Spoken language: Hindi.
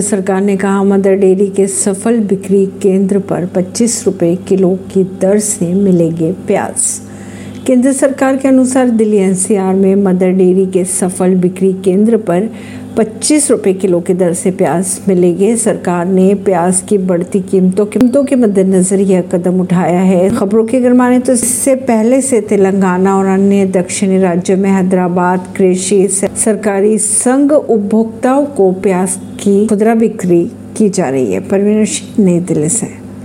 सरकार ने कहा, मदर डेयरी के सफल बिक्री केंद्र पर 25 रुपए किलो की दर से मिलेंगे प्याज। केंद्र सरकार के अनुसार दिल्ली एनसीआर में मदर डेयरी के सफल बिक्री केंद्र पर 25 रुपए किलो की दर से प्याज मिलेंगे। सरकार ने प्याज की बढ़ती कीमतों कीमतों के मद्देनजर यह कदम उठाया है। खबरों की अगर माने तो इससे पहले से तेलंगाना और अन्य दक्षिणी राज्यों में हैदराबाद कृषि सरकारी संघ उपभोक्ताओं को प्याज की खुदरा बिक्री की जा रही है परवीन नई दिल्ली से।